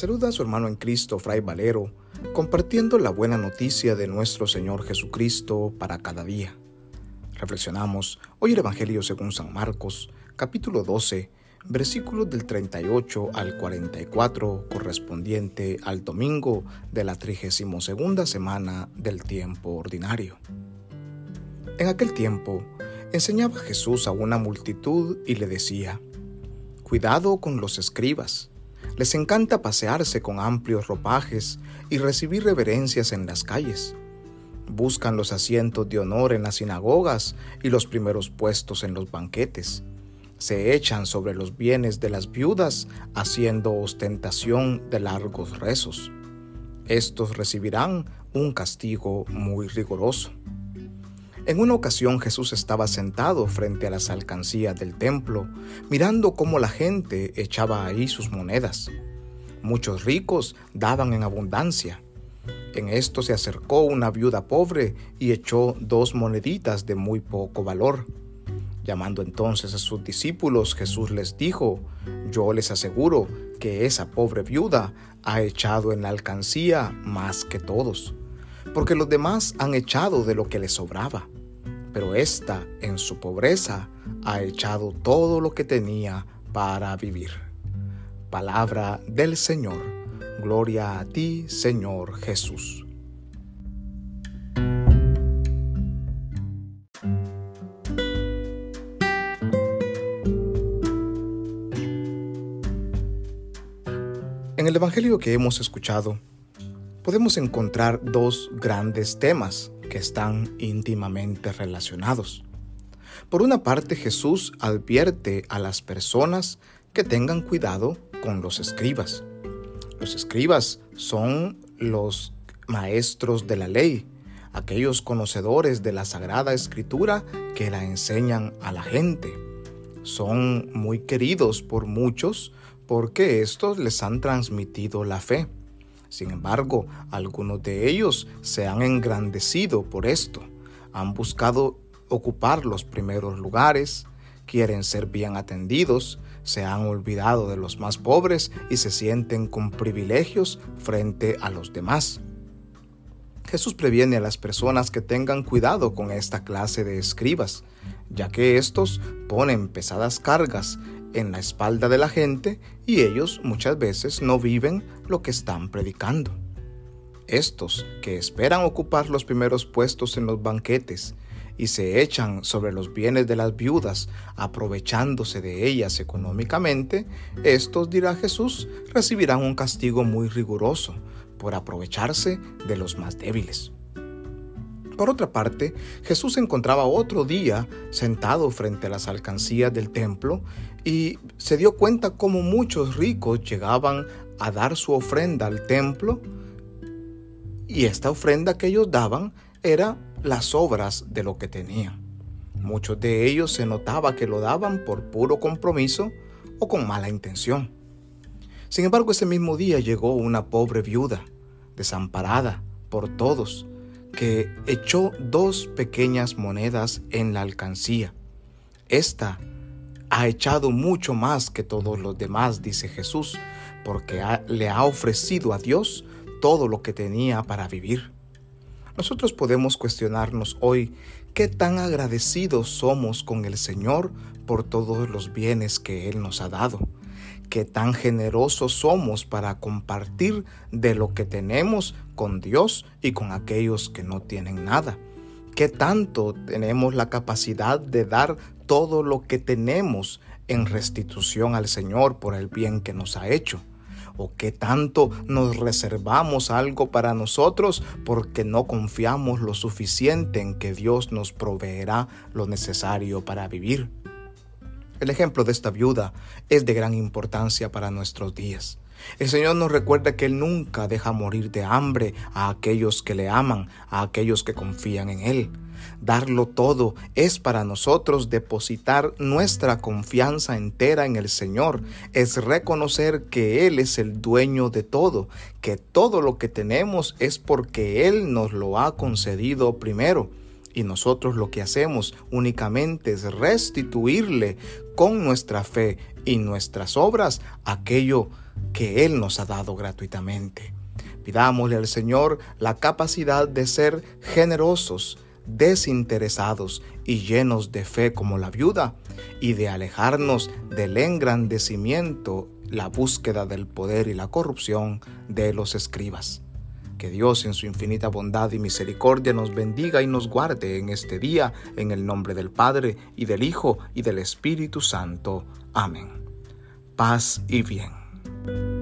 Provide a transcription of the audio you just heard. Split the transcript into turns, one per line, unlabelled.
saluda a su hermano en Cristo, Fray Valero, compartiendo la buena noticia de nuestro Señor Jesucristo para cada día. Reflexionamos hoy el Evangelio según San Marcos, capítulo 12, versículos del 38 al 44, correspondiente al domingo de la 32 semana del tiempo ordinario. En aquel tiempo, enseñaba Jesús a una multitud y le decía, Cuidado con los escribas. Les encanta pasearse con amplios ropajes y recibir reverencias en las calles. Buscan los asientos de honor en las sinagogas y los primeros puestos en los banquetes. Se echan sobre los bienes de las viudas haciendo ostentación de largos rezos. Estos recibirán un castigo muy riguroso. En una ocasión Jesús estaba sentado frente a las alcancías del templo, mirando cómo la gente echaba ahí sus monedas. Muchos ricos daban en abundancia. En esto se acercó una viuda pobre y echó dos moneditas de muy poco valor. Llamando entonces a sus discípulos, Jesús les dijo, Yo les aseguro que esa pobre viuda ha echado en la alcancía más que todos, porque los demás han echado de lo que les sobraba pero ésta en su pobreza ha echado todo lo que tenía para vivir. Palabra del Señor. Gloria a ti, Señor Jesús. En el Evangelio que hemos escuchado, podemos encontrar dos grandes temas que están íntimamente relacionados. Por una parte, Jesús advierte a las personas que tengan cuidado con los escribas. Los escribas son los maestros de la ley, aquellos conocedores de la Sagrada Escritura que la enseñan a la gente. Son muy queridos por muchos porque estos les han transmitido la fe. Sin embargo, algunos de ellos se han engrandecido por esto, han buscado ocupar los primeros lugares, quieren ser bien atendidos, se han olvidado de los más pobres y se sienten con privilegios frente a los demás. Jesús previene a las personas que tengan cuidado con esta clase de escribas, ya que estos ponen pesadas cargas en la espalda de la gente y ellos muchas veces no viven lo que están predicando. Estos que esperan ocupar los primeros puestos en los banquetes y se echan sobre los bienes de las viudas, aprovechándose de ellas económicamente, estos, dirá Jesús, recibirán un castigo muy riguroso por aprovecharse de los más débiles. Por otra parte, Jesús se encontraba otro día sentado frente a las alcancías del templo y se dio cuenta cómo muchos ricos llegaban a dar su ofrenda al templo y esta ofrenda que ellos daban era las obras de lo que tenían. Muchos de ellos se notaba que lo daban por puro compromiso o con mala intención. Sin embargo, ese mismo día llegó una pobre viuda, desamparada por todos, que echó dos pequeñas monedas en la alcancía. Esta ha echado mucho más que todos los demás, dice Jesús, porque le ha ofrecido a Dios todo lo que tenía para vivir. Nosotros podemos cuestionarnos hoy qué tan agradecidos somos con el Señor por todos los bienes que Él nos ha dado qué tan generosos somos para compartir de lo que tenemos con Dios y con aquellos que no tienen nada. Qué tanto tenemos la capacidad de dar todo lo que tenemos en restitución al Señor por el bien que nos ha hecho. O qué tanto nos reservamos algo para nosotros porque no confiamos lo suficiente en que Dios nos proveerá lo necesario para vivir. El ejemplo de esta viuda es de gran importancia para nuestros días. El Señor nos recuerda que Él nunca deja morir de hambre a aquellos que le aman, a aquellos que confían en Él. Darlo todo es para nosotros depositar nuestra confianza entera en el Señor, es reconocer que Él es el dueño de todo, que todo lo que tenemos es porque Él nos lo ha concedido primero y nosotros lo que hacemos únicamente es restituirle con nuestra fe y nuestras obras aquello que Él nos ha dado gratuitamente. Pidámosle al Señor la capacidad de ser generosos, desinteresados y llenos de fe como la viuda, y de alejarnos del engrandecimiento, la búsqueda del poder y la corrupción de los escribas. Que Dios en su infinita bondad y misericordia nos bendiga y nos guarde en este día, en el nombre del Padre, y del Hijo, y del Espíritu Santo. Amén. Paz y bien.